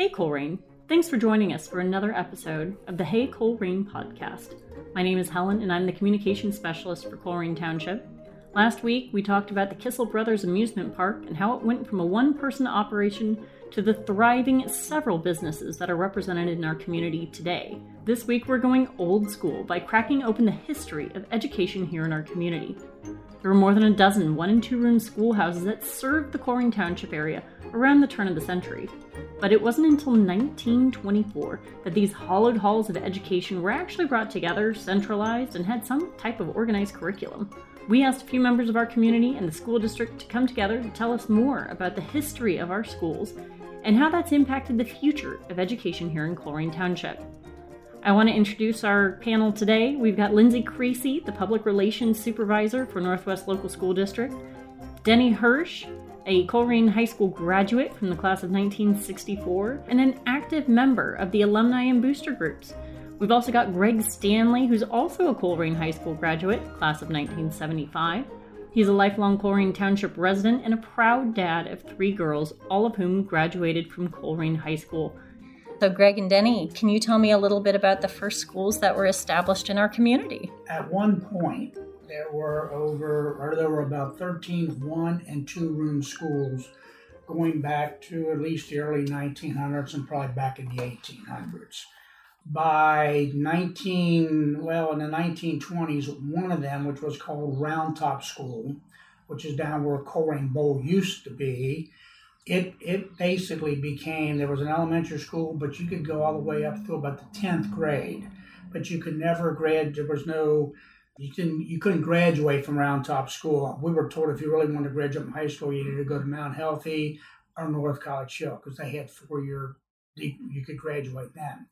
Hey, Colerain. Thanks for joining us for another episode of the Hey Colerain podcast. My name is Helen, and I'm the communications specialist for Colerain Township. Last week, we talked about the Kissel Brothers Amusement Park and how it went from a one person operation to the thriving several businesses that are represented in our community today. This week, we're going old school by cracking open the history of education here in our community. There were more than a dozen one and two room schoolhouses that served the Colerain Township area around the turn of the century. But it wasn't until 1924 that these hollowed halls of education were actually brought together, centralized, and had some type of organized curriculum. We asked a few members of our community and the school district to come together to tell us more about the history of our schools and how that's impacted the future of education here in Colerain Township. I want to introduce our panel today. We've got Lyndsey Creecy, the Public Relations Supervisor for Northwest Local School District, Denney Hirsch, a Colerain High School graduate from the class of 1964, and an active member of the alumni and booster groups. We've also got Greg Stanley, who's also a Colerain High School graduate, class of 1975. He's a lifelong Colerain Township resident and a proud dad of three girls, all of whom graduated from Colerain High School. So, Greg and Denney, can you tell me a little bit about the first schools that were established in our community? At one point, there were over, or there were about 13 one and two room schools going back to at least the early 1900s and probably back in the 1800s. By 19, well, in the 1920s, one of them, which was called Round Top School, which is down where Colerain Bowl used to be, it it basically became there was an elementary school, but you could go all the way up through about the tenth grade, but you could never grad. There was no you didn't you couldn't graduate from Round Top School. We were told if you really wanted to graduate from high school, you needed to go to Mount Healthy or North College Hill because they had four year you could graduate then.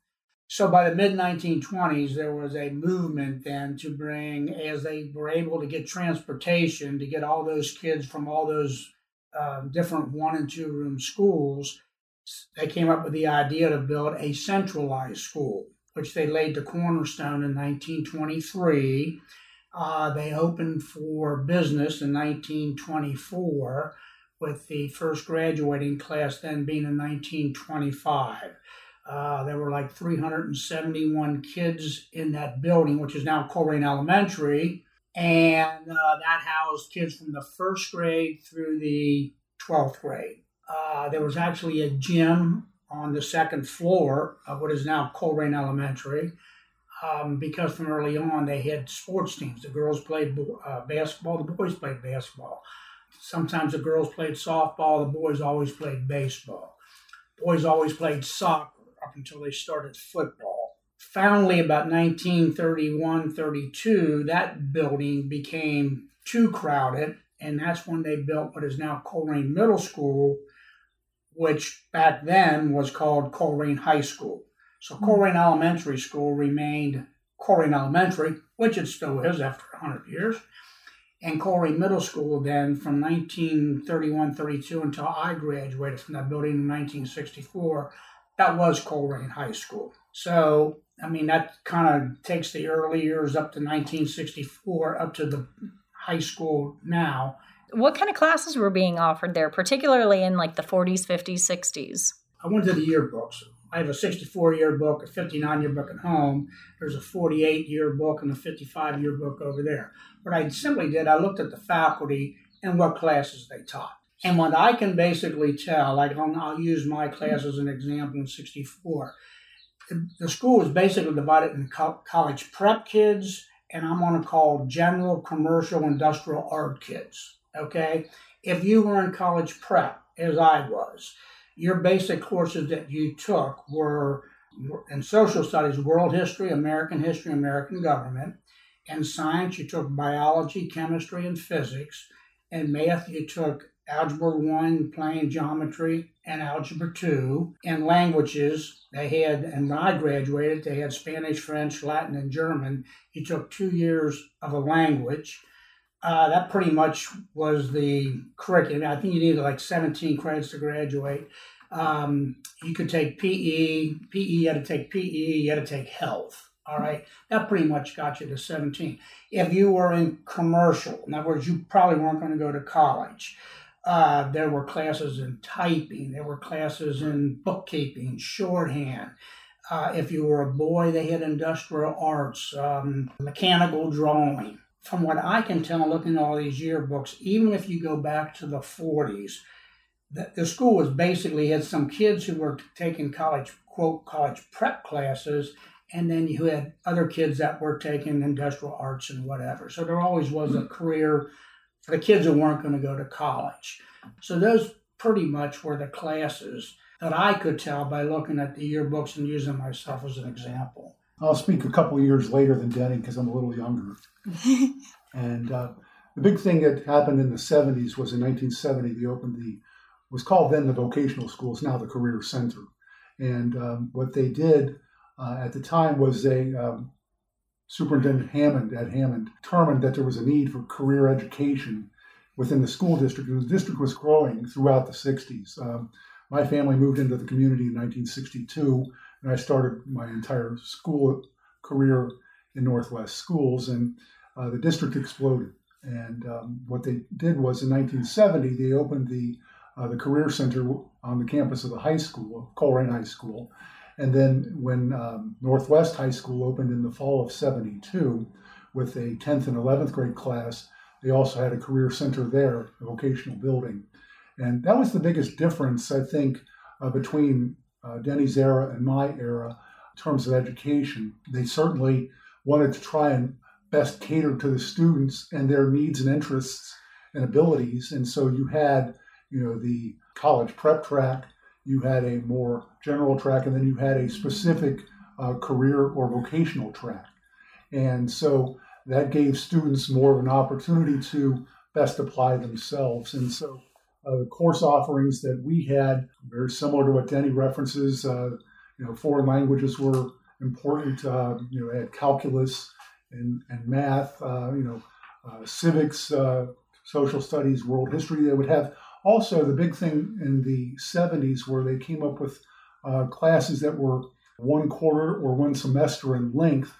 So by the mid 1920s, there was a movement then to bring, as they were able to get transportation, to get all those kids from all those um, different one and two room schools, they came up with the idea to build a centralized school, which they laid the cornerstone in 1923. Uh, they opened for business in 1924, with the first graduating class then being in 1925. Uh, there were like 371 kids in that building, which is now Colerain Elementary and uh, that housed kids from the first grade through the 12th grade. Uh, there was actually a gym on the second floor of what is now Colerain Elementary. Um, because from early on they had sports teams. The girls played uh, basketball, the boys played basketball. Sometimes the girls played softball, the boys always played baseball. Boys always played soccer up until they started football finally, about 1931 32, that building became too crowded, and that's when they built what is now Colerain Middle School, which back then was called Colerain High School. So hmm. Colerain Elementary School remained Colerain Elementary, which it still is after 100 years. And Colerain Middle School then from 1931 32 until I graduated from that building in 1964, that was Colerain High School. So I mean, that kind of takes the early years up to 1964, up to the high school now. What kind of classes were being offered there, particularly in like the 40s, 50s, 60s? I went to the yearbooks. I have a 64 year book, a 59 year book at home. There's a 48 year book and a 55 year book over there. What I simply did, I looked at the faculty and what classes they taught. And what I can basically tell, like I'll use my class as an example in 64 the school is basically divided into college prep kids, and I'm going to call general, commercial, industrial art kids. Okay. If you were in college prep, as I was, your basic courses that you took were in social studies, world history, American history, American government. In science, you took biology, chemistry, and physics. In math, you took Algebra 1, plane geometry, and Algebra 2. In languages, they had, and when I graduated, they had Spanish, French, Latin, and German. You took two years of a language. Uh, that pretty much was the curriculum. I think you needed like 17 credits to graduate. Um, you could take PE, PE, you had to take PE, you had to take health. All right, that pretty much got you to 17. If you were in commercial, in other words, you probably weren't going to go to college Uh, there were classes in typing, there were classes in bookkeeping, shorthand. Uh, if you were a boy, they had industrial arts, um, mechanical drawing. From what I can tell, looking at all these yearbooks, even if you go back to the 40s, the, the school was basically had some kids who were taking college, quote, college prep classes, and then you had other kids that were taking industrial arts and whatever. So there always was a career for the kids who weren't going to go to college. So those pretty much were the classes that I could tell by looking at the yearbooks and using myself as an example. I'll speak a couple of years later than Denney because I'm a little younger. and uh, the big thing that happened in the 70s was in 1970 they opened the was called then the vocational schools, now the career center. And um, what they did uh, at the time was they um, Superintendent Hammond at Hammond determined that there was a need for career education within the school district, and the district was growing throughout the 60s. Um, my family moved into the community in 1962, and I started my entire school career in Northwest schools, and uh, the district exploded. And um, what they did was in 1970, they opened the uh, the Career Center on the campus of the high school, Colerain High School. And then when um, Northwest High School opened in the fall of 72 with a 10th and 11th grade class, they also had a career center there, a vocational building. And that was the biggest difference, I think, uh, between uh, Denney's era and my era in terms of education. They certainly wanted to try and best cater to the students and their needs and interests and abilities. And so you had you know, the college prep track, you had a more general track, and then you had a specific uh, career or vocational track. And so that gave students more of an opportunity to best apply themselves. And so uh, the course offerings that we had, very similar to what Denney references, uh, you know, foreign languages were important. Uh, you know, had calculus and, and math, uh, you know, uh, civics, uh, social studies, world history. They would have also, the big thing in the 70s where they came up with uh, classes that were one quarter or one semester in length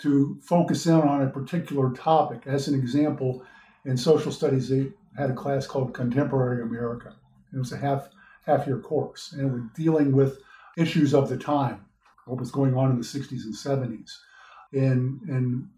to focus in on a particular topic. As an example, in social studies, they had a class called Contemporary America. It was a half half year course, and it was dealing with issues of the time, what was going on in the 60s and 70s. In in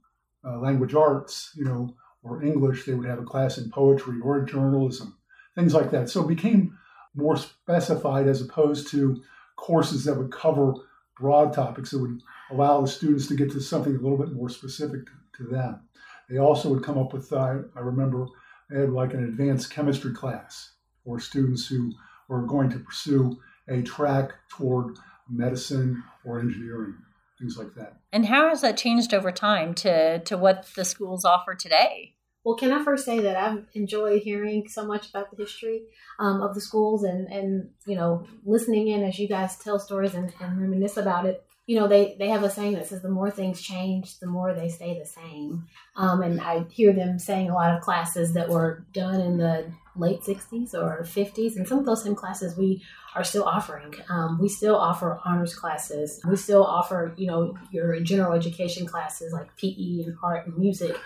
uh, language arts, you know, or English, they would have a class in poetry or journalism things like that. So it became more specified as opposed to courses that would cover broad topics that would allow the students to get to something a little bit more specific to, them. They also would come up with, uh, I remember, they had like an advanced chemistry class for students who were going to pursue a track toward medicine or engineering, things like that. And how has that changed over time to, to what the schools offer today? Well, can I first say that I've enjoyed hearing so much about the history um, of the schools and, and, you know, listening in as you guys tell stories and, and reminisce about it. You know, they, they have a saying that says the more things change, the more they stay the same. Um, and I hear them saying a lot of classes that were done in the late 60s or 50s. And some of those same classes we are still offering. Um, we still offer honors classes. We still offer, you know, your general education classes like PE and art and music.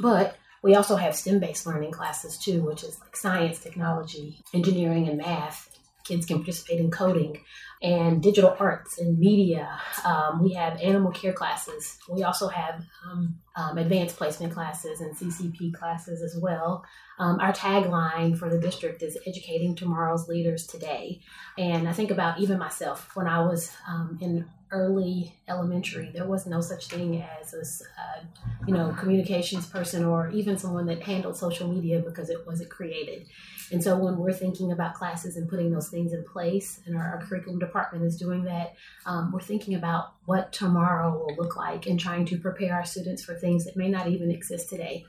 But we also have STEM based learning classes too, which is like science, technology, engineering, and math. Kids can participate in coding and digital arts and media. Um, we have animal care classes. We also have um, um, advanced placement classes and CCP classes as well. Um, our tagline for the district is educating tomorrow's leaders today. And I think about even myself when I was um, in early elementary, there was no such thing as a uh, you know communications person or even someone that handled social media because it wasn't created. And so when we're thinking about classes and putting those things in place, and our, our curriculum department is doing that, um, we're thinking about what tomorrow will look like and trying to prepare our students for things that may not even exist today.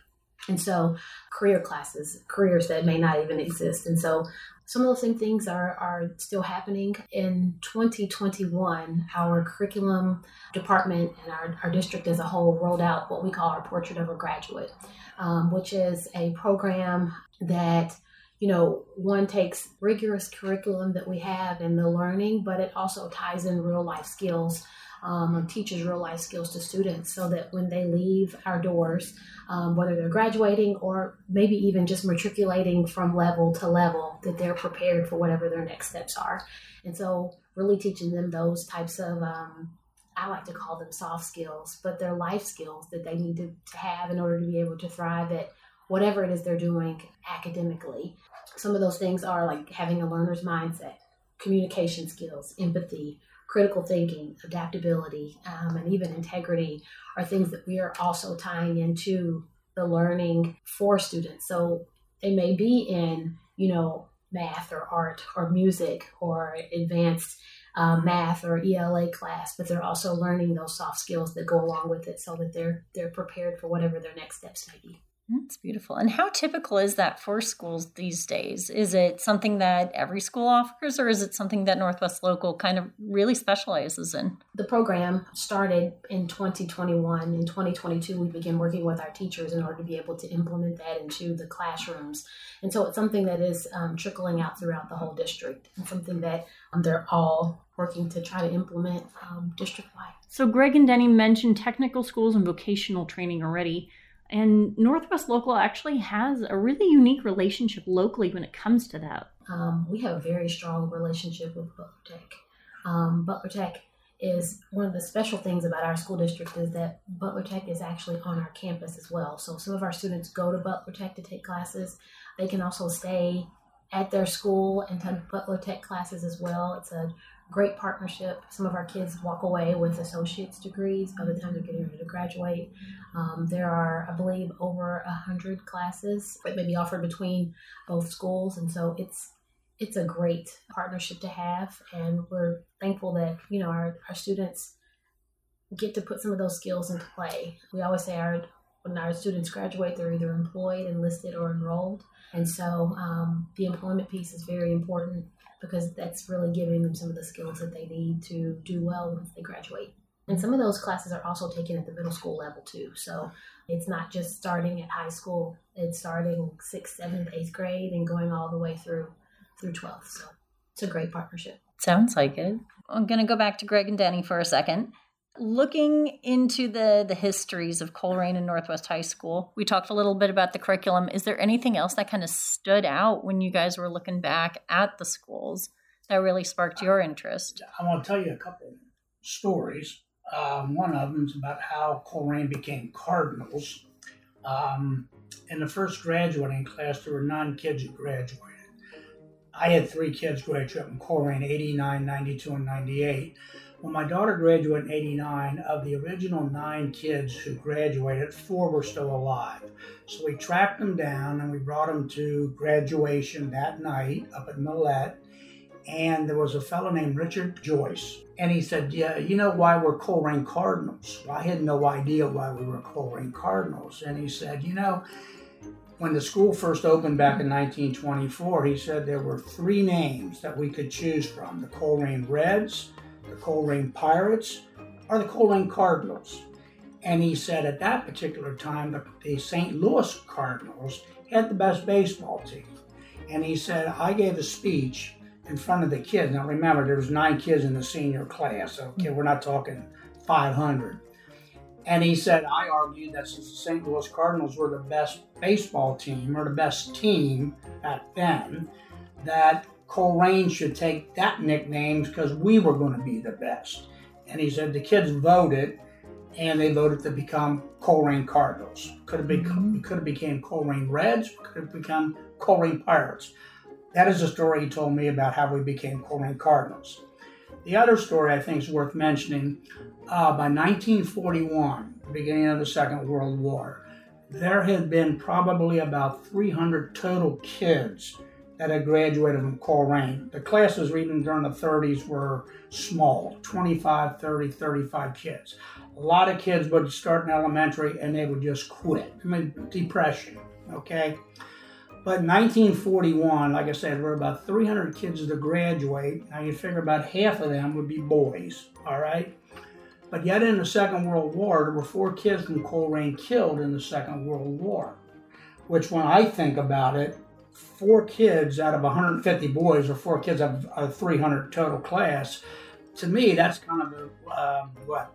And so, career classes, careers that may not even exist. And so, some of those same things are, are still happening. In 2021, our curriculum department and our, our district as a whole rolled out what we call our Portrait of a Graduate, um, which is a program that you know, one takes rigorous curriculum that we have in the learning, but it also ties in real life skills um, teaches real life skills to students so that when they leave our doors, um, whether they're graduating or maybe even just matriculating from level to level, that they're prepared for whatever their next steps are. And so, really teaching them those types of, um, I like to call them soft skills, but they're life skills that they need to, to have in order to be able to thrive at whatever it is they're doing academically. Some of those things are like having a learner's mindset, communication skills, empathy, critical thinking, adaptability, um, and even integrity are things that we are also tying into the learning for students. So they may be in, you know, math or art or music or advanced uh, math or ELA class, but they're also learning those soft skills that go along with it so that they're they're prepared for whatever their next steps may be. That's beautiful. And how typical is that for schools these days? Is it something that every school offers, or is it something that Northwest Local kind of really specializes in? The program started in 2021. In 2022, we began working with our teachers in order to be able to implement that into the classrooms. And so it's something that is um, trickling out throughout the whole district and something that um, they're all working to try to implement um, district wide. So, Greg and Denny mentioned technical schools and vocational training already. And Northwest Local actually has a really unique relationship locally when it comes to that. Um, we have a very strong relationship with Butler Tech. Um, Butler Tech is one of the special things about our school district is that Butler Tech is actually on our campus as well. So some of our students go to Butler Tech to take classes. They can also stay at their school and take Butler Tech classes as well. It's a great partnership. Some of our kids walk away with associate's degrees by the time they're getting ready to graduate. Um, there are, I believe, over a hundred classes that may be offered between both schools, and so it's it's a great partnership to have, and we're thankful that you know our, our students get to put some of those skills into play. We always say our when our students graduate, they're either employed, enlisted, or enrolled, and so um, the employment piece is very important because that's really giving them some of the skills that they need to do well once they graduate. And some of those classes are also taken at the middle school level too. So it's not just starting at high school; it's starting sixth, seventh, eighth grade, and going all the way through through twelfth. So it's a great partnership. Sounds like it. I'm going to go back to Greg and Danny for a second. Looking into the the histories of Colerain and Northwest High School, we talked a little bit about the curriculum. Is there anything else that kind of stood out when you guys were looking back at the schools that really sparked your interest? I want to tell you a couple stories. Um, one of them is about how Colerain became Cardinals. Um, in the first graduating class, there were nine kids who graduated. I had three kids graduate from Colerain 89, 92, and 98. When my daughter graduated in 89, of the original nine kids who graduated, four were still alive. So we tracked them down and we brought them to graduation that night up at Millette. And there was a fellow named Richard Joyce. And he said, Yeah, you know why we're Colerain Cardinals? Well, I had no idea why we were Colerain Cardinals. And he said, You know, when the school first opened back in 1924, he said there were three names that we could choose from the Colerain Reds, the Colerain Pirates, or the Colerain Cardinals. And he said at that particular time, the, the St. Louis Cardinals had the best baseball team. And he said, I gave a speech in front of the kids. Now remember, there was nine kids in the senior class. Okay, we're not talking 500. And he said, I argued that since the St. Louis Cardinals were the best baseball team or the best team back then, that Colerain should take that nickname because we were going to be the best. And he said the kids voted, and they voted to become Colerain Cardinals. Could have become, could have became Colerain Reds, could have become Colerain Pirates. That is a story he told me about how we became Colerain Cardinals. The other story I think is worth mentioning. Uh, by 1941, the beginning of the Second World War, there had been probably about 300 total kids that had graduated from Colerain. The classes reading during the 30s were small 25, 30, 35 kids. A lot of kids would start in elementary and they would just quit. I mean, depression, okay? But 1941, like I said, there were about 300 kids to graduate. Now you figure about half of them would be boys, all right? But yet in the Second World War, there were four kids from Colerain killed in the Second World War, which when I think about it, four kids out of 150 boys or four kids out of a 300 total class to me, that's kind of a, um, what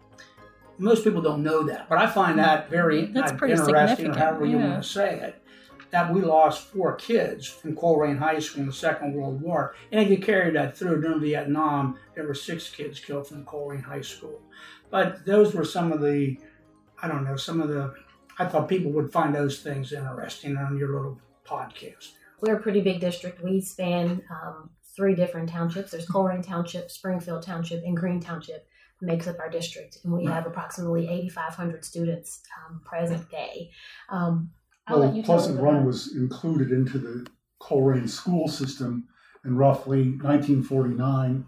most people don't know that, but I find that very That's uh, pretty interesting, or however you yeah. want to say it. That we lost four kids from Colerain High School in the Second World War, and if you carry that through during Vietnam, there were six kids killed from Colerain High School. But those were some of the, I don't know, some of the. I thought people would find those things interesting on your little podcast. We're a pretty big district. We span um, three different townships. There's Colerain Township, Springfield Township, and Green Township makes up our district, and we have approximately 8,500 students um, present day. Um, Well, you tell us Pleasant Run was included into the Colerain school system in roughly 1949.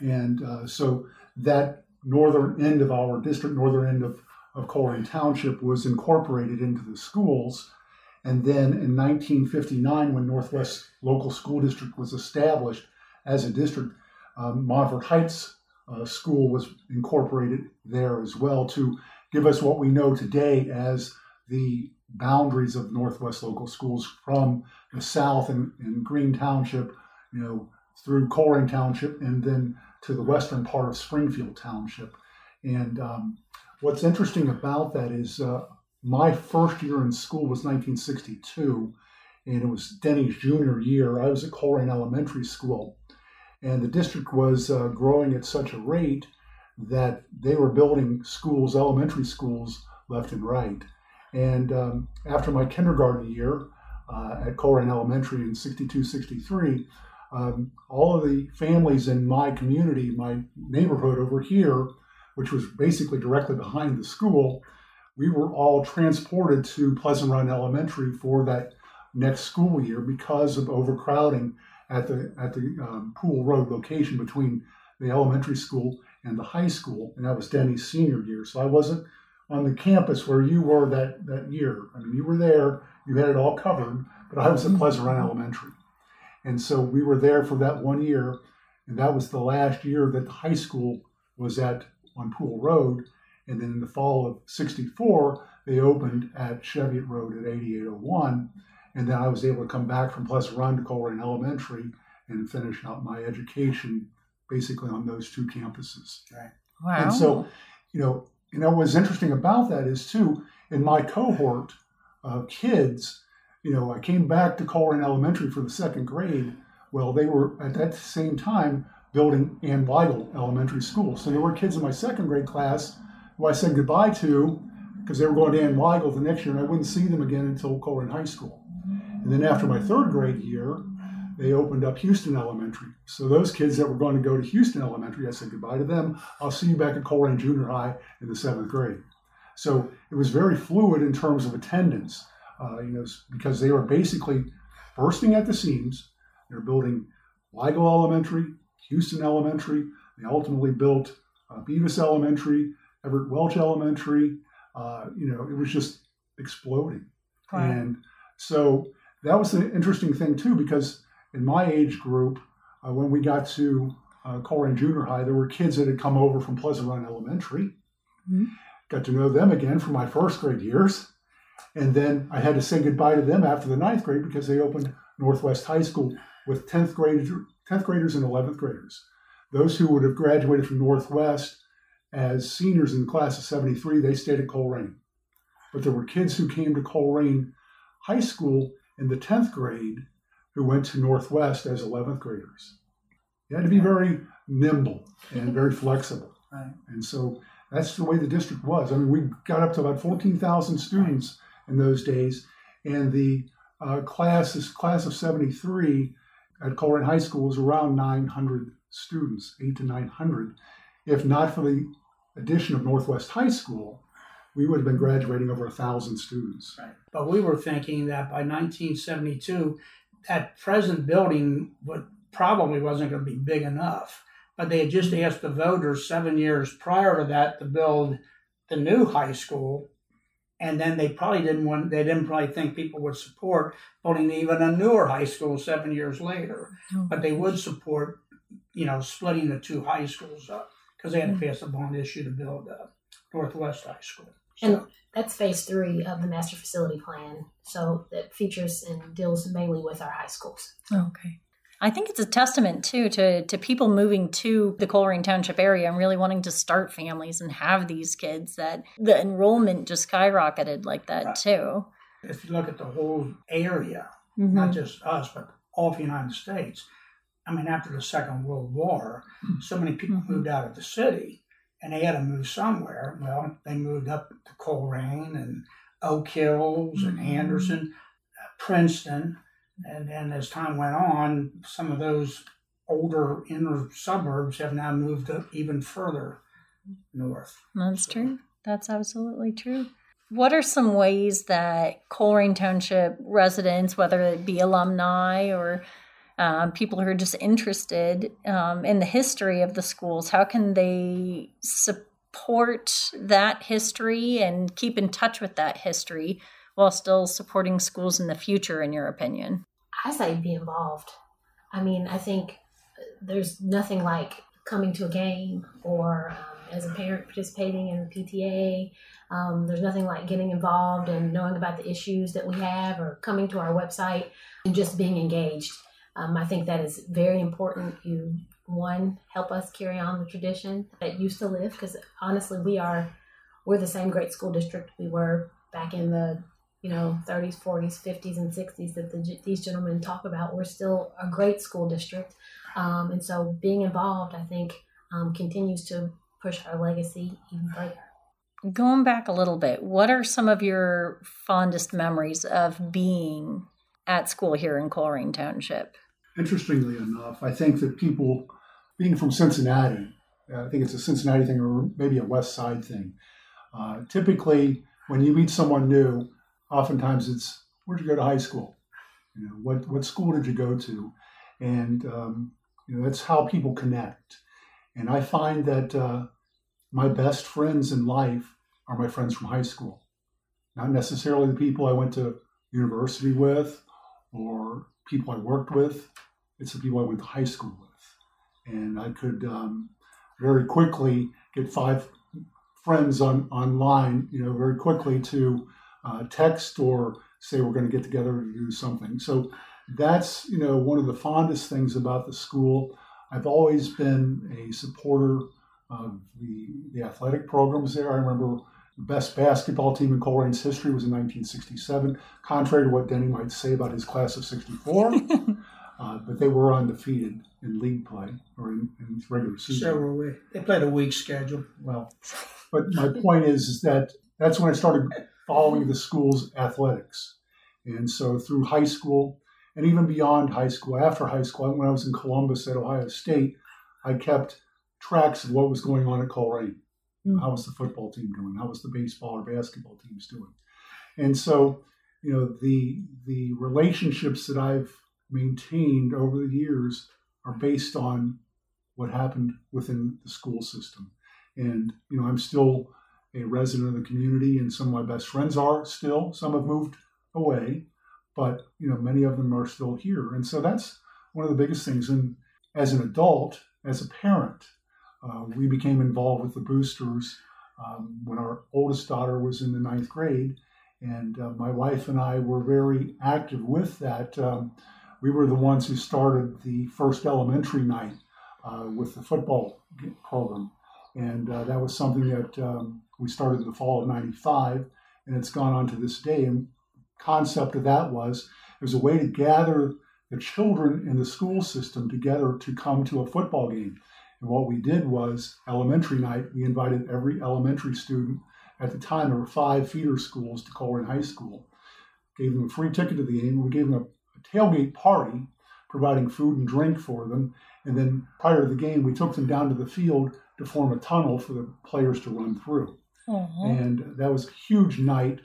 And uh, so that northern end of our district, northern end of, of Colerain Township, was incorporated into the schools. And then in 1959, when Northwest Local School District was established as a district, um, Heights uh, School was incorporated there as well to give us what we know today as the boundaries of Northwest Local Schools from the south in, in Green Township, you know, through Colerain Township, and then to the western part of Springfield Township. And um, what's interesting about that is uh, my first year in school was 1962, and it was Denney's junior year. I was at Colerain Elementary School, and the district was uh, growing at such a rate that they were building schools, elementary schools, left and right. And um, after my kindergarten year uh, at Colerain Elementary in 62, 63, um, all of the families in my community, my neighborhood over here, which was basically directly behind the school, we were all transported to Pleasant Run Elementary for that next school year because of overcrowding at the at the um, Poole Road location between the elementary school and the high school, and that was Denney's senior year. So I wasn't on the campus where you were that that year. I mean, you were there, you had it all covered, but I was at Pleasant Run Elementary, and so we were there for that one year, and that was the last year that the high school was at on Poole Road, and then in the fall of '64 they opened at Cheviot Road at 8801, and then I was able to come back from Pleasant Run to Colerain Elementary and finish out my education basically on those two campuses. Wow. And so, you know, you know what's interesting about that is too in my cohort of kids, you know, I came back to Colerain Elementary for the second grade. Well, they were at that same time building Ann Weigel Elementary School. So there were kids in my second grade class who I said goodbye to because they were going to Ann Weigel the next year, and I wouldn't see them again until Colerain High School. And then after my third grade year, they opened up Houston Elementary. So those kids that were going to go to Houston Elementary, I said goodbye to them. I'll see you back at Colerain Junior High in the seventh grade. So it was very fluid in terms of attendance, uh, you know, because they were basically bursting at the seams. They're building Weigel Elementary, Houston Elementary. They ultimately built uh, Bevis Elementary, Everett Welch Elementary. Uh, you know, it was just exploding. And so that was an interesting thing too, because in my age group, uh, when we got to uh, Colerain Junior High, there were kids that had come over from Pleasant Run Elementary. Mhm. Got to know them again for my first grade years. And then I had to say goodbye to them after the ninth grade because they opened Northwest High School with 10th graders, 10th graders and 11th graders. Those who would have graduated from Northwest as seniors in the class of 73, they stayed at Colerain. But there were kids who came to Colerain High School in the 10th grade who went to Northwest as 11th graders. You had to be very nimble and very flexible. Right. And so that's the way the district was. I mean, we got up to about 14,000 students in those days. And the uh, class, this class of 73 at Colerain High School was around 900 students, eight to 900. If not for the addition of Northwest High School, we would have been graduating over a thousand students. Right. But we were thinking that by 1972, that present building would probably wasn't going to be big enough. But they had just asked the voters seven years prior to that to build the new high school, and then they probably didn't want. They didn't probably think people would support building even a newer high school seven years later. Oh, but they would support, you know, splitting the two high schools up because they had to pass a bond issue to build uh, Northwest High School. So, And that's phase three of the master facility plan. So that features and deals mainly with our high schools. Okay. I think it's a testament too to to people moving to the Colerain Township area and really wanting to start families and have these kids that the enrollment just skyrocketed like that right. too. If you look at the whole area, mm-hmm. not just us, but all of the United States, I mean, after the Second World War, so many people mm-hmm. moved out of the city and they had to move somewhere. Well, they moved up to Colerain and Oak Hills mm-hmm. and Anderson, uh, Princeton. And then as time went on, some of those older inner suburbs have now moved up even further north. That's so. true. That's absolutely true. What are some ways that Colerain Township residents, whether it be alumni or um, people who are just interested um, in the history of the schools, how can they support that history and keep in touch with that history while still supporting schools in the future, in your opinion? I say be involved. I mean, I think there's nothing like coming to a game or um, as a parent participating in the PTA. Um, there's nothing like getting involved and knowing about the issues that we have or coming to our website and just being engaged. Um, I think that is very important. You one help us carry on the tradition that used to live because honestly, we are we're the same great school district we were back in the you know 30s, 40s, 50s, and 60s that the, these gentlemen talk about. We're still a great school district, um, and so being involved, I think, um, continues to push our legacy even further. Going back a little bit, what are some of your fondest memories of being at school here in Colerain Township? Interestingly enough, I think that people, being from Cincinnati, I think it's a Cincinnati thing or maybe a West Side thing. Uh, typically, when you meet someone new, oftentimes it's where'd you go to high school? You know, what what school did you go to? And um, you know, that's how people connect. And I find that uh, my best friends in life are my friends from high school, not necessarily the people I went to university with or people I worked with. It's people I went to high school with. And I could um, very quickly get five friends on online, you know, very quickly to uh, text or say we're going to get together to do something. So that's, you know, one of the fondest things about the school. I've always been a supporter of the, the athletic programs there. I remember the best basketball team in Colerain's history was in 1967, contrary to what Denney might say about his class of 64. uh, but they were undefeated in league play or in, in regular season. So were we. They played a weak schedule. Well, but my point is, is that that's when I started following the school's athletics. And so through high school and even beyond high school, after high school, when I was in Columbus at Ohio State, I kept tracks of what was going on at Colerain. Mm-hmm. How was the football team doing? How was the baseball or basketball teams doing? And so, you know, the the relationships that I've maintained over the years are based on what happened within the school system. And you know, I'm still a resident of the community, and some of my best friends are still. Some have moved away, but you know, many of them are still here. And so that's one of the biggest things. And as an adult, as a parent, uh, we became involved with the boosters um, when our oldest daughter was in the ninth grade. And uh, my wife and I were very active with that. Um, we were the ones who started the first elementary night uh, with the football program. And uh, that was something that um, we started in the fall of 95, and it's gone on to this day. And concept of that was it was a way to gather the children in the school system together to come to a football game. And what we did was elementary night, we invited every elementary student. At the time, there were five feeder schools to Colerain High School. Gave them a free ticket to the game. We gave them a tailgate party, providing food and drink for them. And then prior to the game, we took them down to the field to form a tunnel for the players to run through. Mm-hmm. And that was a huge night.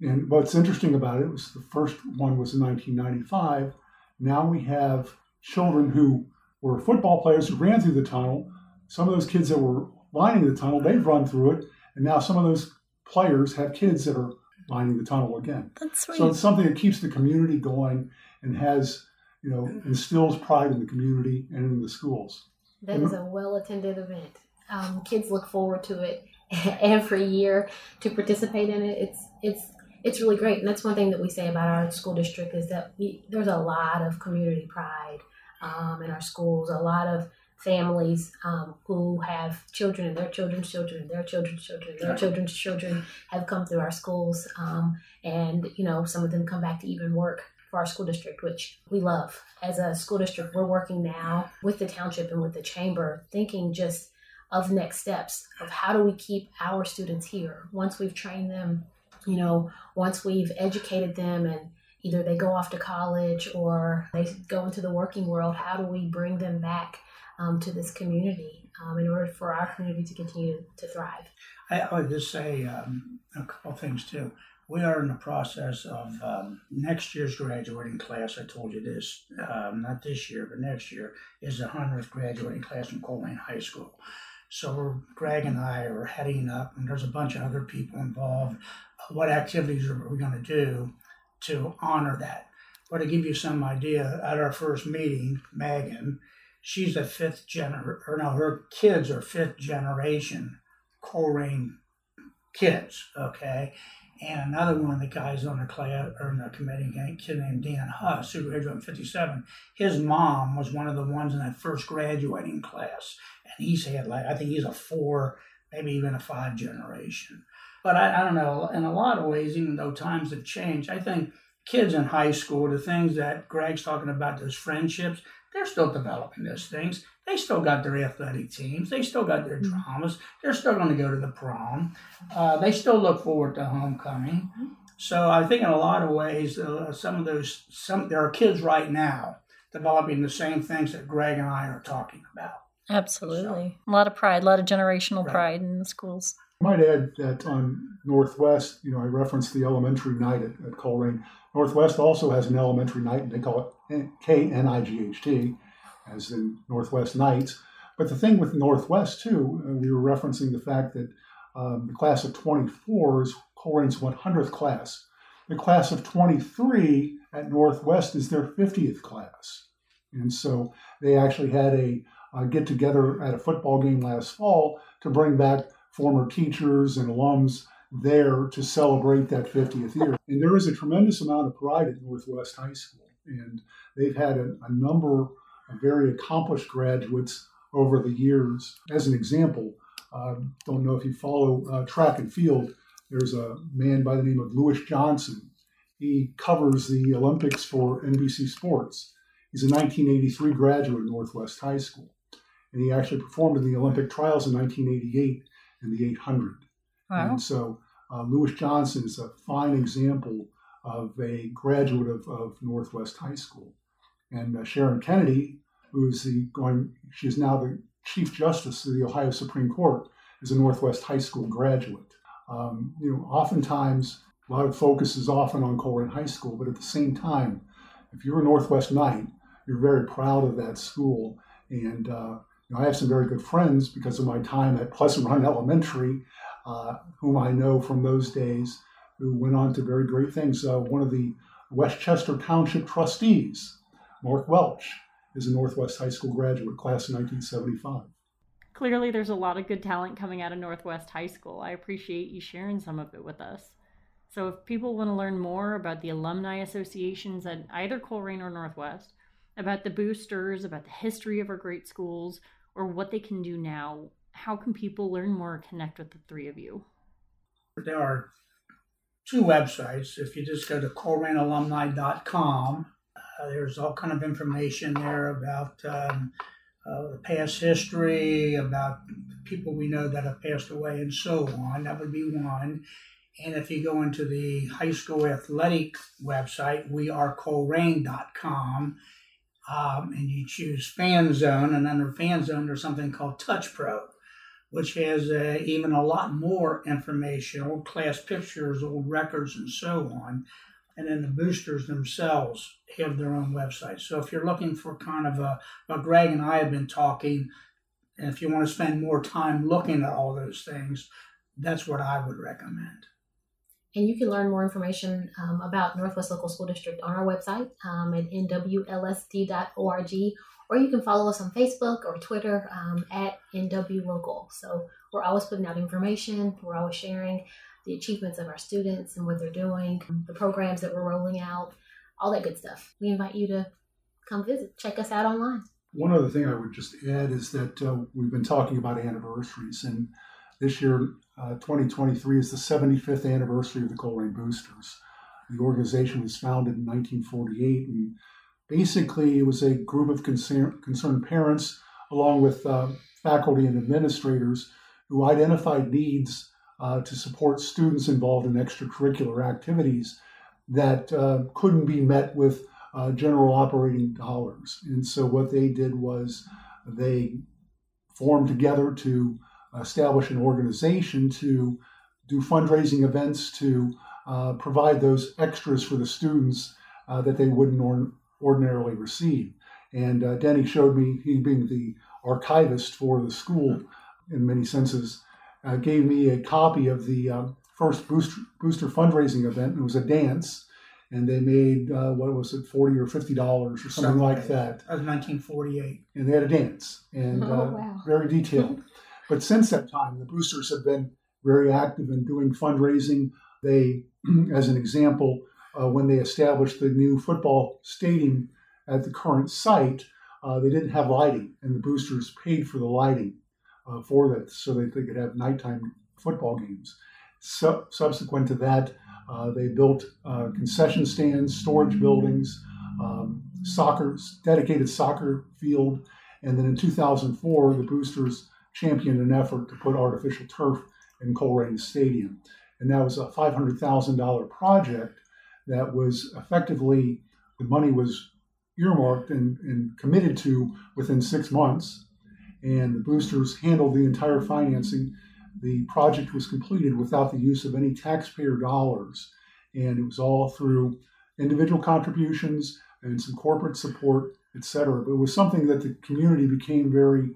And what's interesting about it was the first one was in 1995. Now we have children who were football players who ran through the tunnel. Some of those kids that were lining the tunnel, they've run through it, and now some of those players have kids that are lining the tunnel again. That's sweet. So it's something that keeps the community going and has, you know, instills pride in the community and in the schools. That is a well attended event. Um, kids look forward to it every year to participate in it. It's it's it's really great, and that's one thing that we say about our school district is that we there's a lot of community pride um, in our schools. A lot of families um, who have children and their children's children and their children's children and their children's children have come through our schools. Um, and, you know, some of them come back to even work for our school district, which we love. As a school district, we're working now with the township and with the chamber, thinking just of next steps of how do we keep our students here once we've trained them, you know, once we've educated them and either they go off to college or they go into the working world, how do we bring them back um, to this community um, in order for our community to continue to thrive. I, would just say um, a couple things too. We are in the process of um, next year's graduating class. I told you this, um, not this year, but next year is the 100th graduating class from Colerain High School. So Greg and I are heading up, and there's a bunch of other people involved. What activities are we going to do to honor that? But to give you some idea, at our first meeting, Megan, she's a fifth gener or no, her kids are fifth generation Colerain kids, okay? And another one of the guys on the class or in the committee, a kid named Dan Huss, who graduated in 57, his mom was one of the ones in that first graduating class. And he's had like, I think he's a four, maybe even a five generation. But I, I don't know, in a lot of ways, even though times have changed, I think kids in high school, the things that Greg's talking about, those friendships, they're still developing those things. They still got their athletic teams. They still got their mm-hmm. dramas. They're still going to go to the prom. Uh, they still look forward to homecoming. Mm-hmm. So I think in a lot of ways, uh, some of those, some there are kids right now developing the same things that Greg and I are talking about. Absolutely, so, a lot of pride, a lot of generational right. pride in the schools. I might add that on Northwest, you know, I referenced the elementary night at, at Colerain. Northwest also has an elementary night, and they call it K N I G H T, as in Northwest Knights. But the thing with Northwest, too, uh, we were referencing the fact that um, the class of 24 is Colerain's 100th class. The class of 23 at Northwest is their 50th class. And so they actually had a, a get together at a football game last fall to bring back former teachers and alums there to celebrate that 50th year. And there is a tremendous amount of pride at Northwest High School. And they've had a, a number very accomplished graduates over the years. As an example, uh, don't know if you follow uh, track and field, there's a man by the name of Lewis Johnson. He covers the Olympics for NBC Sports. He's a 1983 graduate of Northwest High School. And he actually performed in the Olympic trials in 1988 in the 800. Wow. And so uh, Lewis Johnson is a fine example of a graduate of, of Northwest High School. And uh, Sharon Kennedy, who is the going, she is now the Chief Justice of the Ohio Supreme Court, is a Northwest High School graduate. Um, you know, oftentimes a lot of focus is often on Colerain High School, but at the same time, if you're a Northwest Knight, you're very proud of that school. And uh, you know, I have some very good friends because of my time at Pleasant Run Elementary uh, whom I know from those days, who went on to very great things. Uh, one of the West Chester Township trustees, Mark Welch, is a Northwest High School graduate, class of 1975. Clearly, there's a lot of good talent coming out of Northwest High School. I appreciate you sharing some of it with us. So, if people want to learn more about the alumni associations at either Colerain or Northwest, about the boosters, about the history of our great schools, or what they can do now, how can people learn more or connect with the three of you? There are two websites. If you just go to colerainalumni.com, uh, there's all kind of information there about um, uh, the past history, about people we know that have passed away, and so on. That would be one. And if you go into the high school athletic website, wearecolerain.com, um, and you choose Fan Zone, and under Fan Zone, there's something called Touch Pro which has uh, even a lot more information, old class pictures, old records, and so on. And then the boosters themselves have their own website. So if you're looking for kind of a, what Greg and I have been talking, and if you want to spend more time looking at all those things, that's what I would recommend. And you can learn more information um, about Northwest Local School District on our website um, at nwlsd.org or you can follow us on Facebook or Twitter um, at NW Local. So we're always putting out information, we're always sharing the achievements of our students and what they're doing, the programs that we're rolling out, all that good stuff. We invite you to come visit. Check us out online. One other thing I would just add is that uh, we've been talking about anniversaries, and this year, uh, 2023, is the 75th anniversary of the Colerain Boosters. The organization was founded in 1948, and basically it was a group of concern, concerned parents, along with uh, faculty and administrators, who identified needs uh, to support students involved in extracurricular activities that uh, couldn't be met with uh, general operating dollars. And so what they did was they formed together to establish an organization to do fundraising events to uh, provide those extras for the students uh, that they wouldn't or- ordinarily receive. And uh, Denney showed me, he being the archivist for the school in many senses, uh, gave me a copy of the uh, first booster, booster fundraising event. It was a dance and they made uh, what was it, forty or fifty dollars or something, something like that. That was 1948, and they had a dance and oh, uh, wow. very detailed. but since that time, the boosters have been very active in doing fundraising. They, as an example, uh, when they established the new football stadium at the current site, uh, they didn't have lighting, and the boosters paid for the lighting uh, for that so that they could have nighttime football games. So, subsequent to that, uh, they built uh, concession stands, storage buildings, um, soccer, dedicated soccer field, and then in 2004, the Boosters championed an effort to put artificial turf in Colerain Stadium, and that was a $500,000 project that was effectively the money was earmarked and, and committed to within six months, and the Boosters handled the entire financing the project was completed without the use of any taxpayer dollars, and it was all through individual contributions and some corporate support, etc. But it was something that the community became very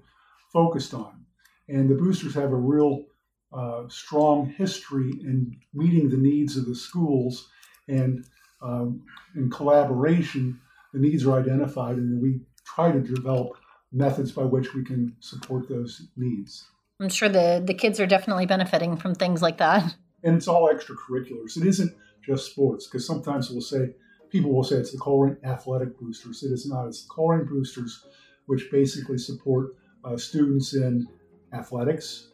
focused on, and the boosters have a real uh, strong history in meeting the needs of the schools, and um, in collaboration, the needs are identified, and we try to develop methods by which we can support those needs. I'm sure the the kids are definitely benefiting from things like that. And it's all extracurriculars. It isn't just sports because sometimes we'll say people will say it's the Colerain Athletic Boosters. It is not. It's the Colerain Boosters, which basically support uh, students in athletics,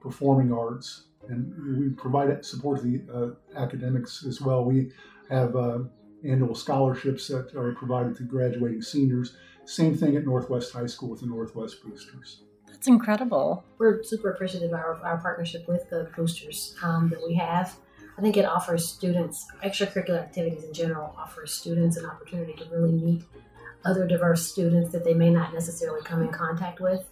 performing arts, and we provide support to the uh, academics as well. We have uh, annual scholarships that are provided to graduating seniors. Same thing at Northwest High School with the Northwest Boosters. That's incredible. We're super appreciative of our, our partnership with the boosters um, that we have. I think it offers students, extracurricular activities in general, offers students an opportunity to really meet other diverse students that they may not necessarily come in contact with.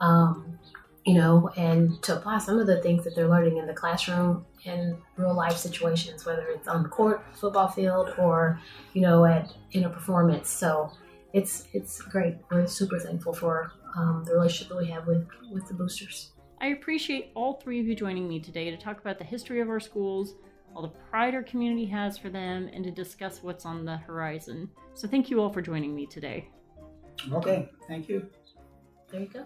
Um, you know, and to apply some of the things that they're learning in the classroom in real life situations, whether it's on the court, football field, or you know, at in a performance. So it's it's great. We're super thankful for um, the relationship that we have with, with the boosters. I appreciate all three of you joining me today to talk about the history of our schools, all the pride our community has for them, and to discuss what's on the horizon. So thank you all for joining me today. Okay, thank you. There you go.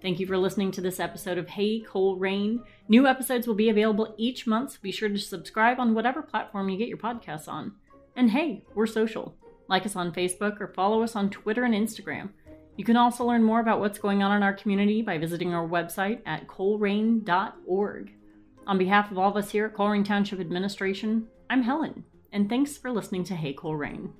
Thank you for listening to this episode of Hey Colerain. New episodes will be available each month, so be sure to subscribe on whatever platform you get your podcasts on. And hey, we're social. Like us on Facebook or follow us on Twitter and Instagram. You can also learn more about what's going on in our community by visiting our website at colerain.org. On behalf of all of us here at Colerain Township Administration, I'm Helen, and thanks for listening to Hey Colerain.